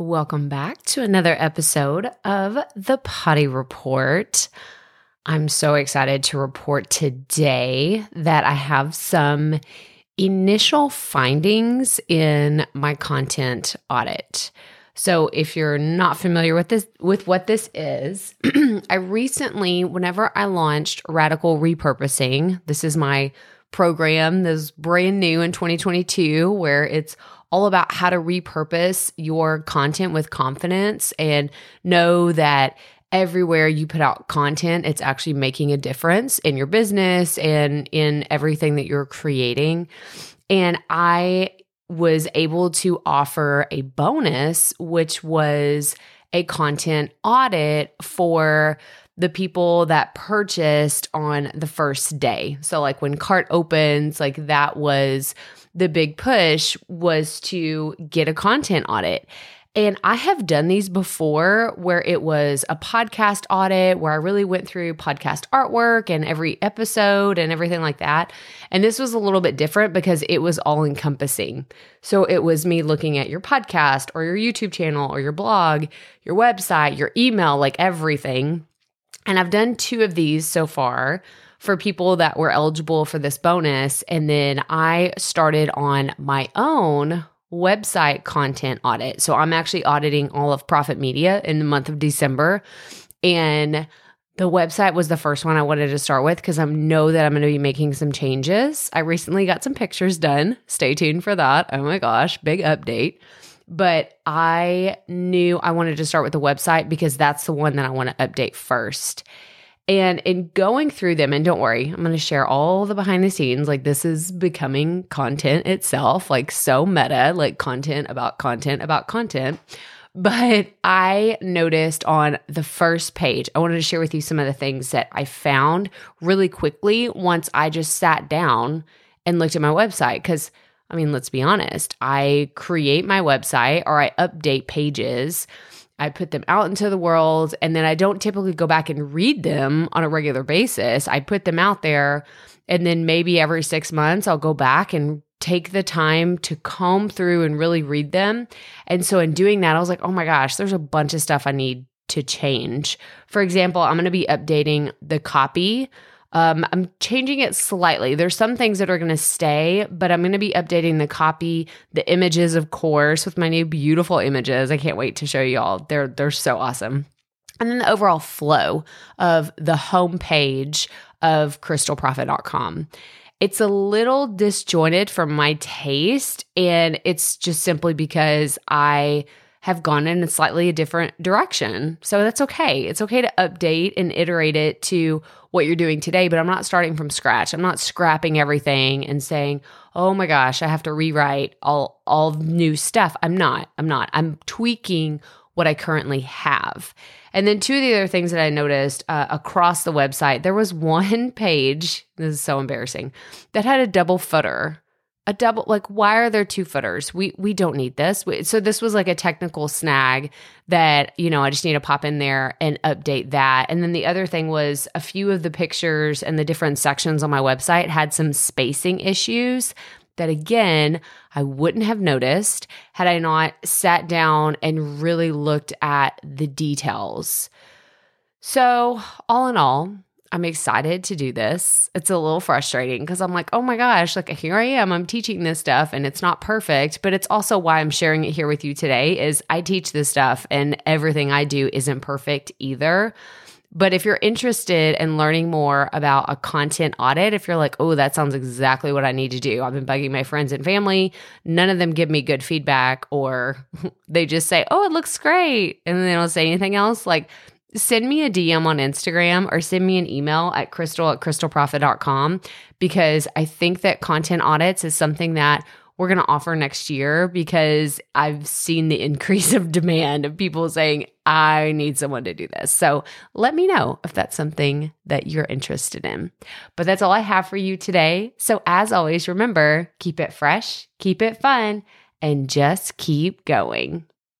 Welcome back to another episode of the Proffitt Report. I'm so excited to report today that I have some initial findings in my content audit. So if you're not familiar with this with what this is, I recently whenever I launched Radical Repurposing, this is my program that's brand new in 2022 where it's all about how to repurpose your content with confidence and know that everywhere you put out content, it's actually making a difference in your business and in everything that you're creating. And I was able to offer a bonus, which was a content audit for the people that purchased on the first day. So, like when cart opens, like that was the big push was to get a content audit. And I have done these before where it was a podcast audit where I really went through podcast artwork and every episode and everything like that. And this was a little bit different because it was all encompassing. So it was me looking at your podcast or your YouTube channel or your blog, your website, your email, like everything. And I've done two of these so far for people that were eligible for this bonus. And then I started on my own website content audit. So I'm actually auditing all of Proffitt Media in the month of December. And the website was the first one I wanted to start with because I know that I'm going to be making some changes. I recently got some pictures done. Stay tuned for that. Oh my gosh, big update. But I knew I wanted to start with the website because that's the one that I want to update first. And in going through them, and don't worry, I'm going to share all the behind the scenes. Like, this is becoming content itself, like so meta, like content about content about content. But I noticed on the first page, I wanted to share with you some of the things that I found really quickly once I just sat down and looked at my website. Because, I mean, let's be honest, I create my website or I update pages I put them out into the world and then I don't typically go back and read them on a regular basis. I put them out there and then maybe every six months I'll go back and take the time to comb through and really read them. And so in doing that, I was like, oh my gosh, there's a bunch of stuff I need to change. For example, I'm going to be updating the copy um, I'm changing it slightly. There's some things that are going to stay, but I'm going to be updating the copy, the images, of course, with my new beautiful images. I can't wait to show you all. They're they're so awesome. And then the overall flow of the homepage of crystalproffitt.com. It's a little disjointed from my taste, and it's just simply because I have gone in a slightly a different direction. So that's okay. It's okay to update and iterate it to what you're doing today, but I'm not starting from scratch. I'm not scrapping everything and saying, "Oh my gosh, I have to rewrite all all new stuff." I'm not. I'm not. I'm tweaking what I currently have. And then two of the other things that I noticed uh, across the website, there was one page, this is so embarrassing, that had a double footer a double like why are there two footers we we don't need this. We, so this was like a technical snag that you know i just need to pop in there and update that. And then the other thing was a few of the pictures and the different sections on my website had some spacing issues that again i wouldn't have noticed had i not sat down and really looked at the details. So all in all I'm excited to do this. It's a little frustrating because I'm like, oh my gosh, like here I am. I'm teaching this stuff and it's not perfect, but it's also why I'm sharing it here with you today is I teach this stuff and everything I do isn't perfect either. But if you're interested in learning more about a content audit, if you're like, oh, that sounds exactly what I need to do, I've been bugging my friends and family. None of them give me good feedback, or they just say, oh, it looks great. And then they don't say anything else. Like, send me a DM on Instagram or send me an email at crystal at crystalproffitt.com because I think that content audits is something that we're going to offer next year because I've seen the increase of demand of people saying, I need someone to do this. So let me know if that's something that you're interested in. But that's all I have for you today. So as always, remember keep it fresh, keep it fun, and just keep going.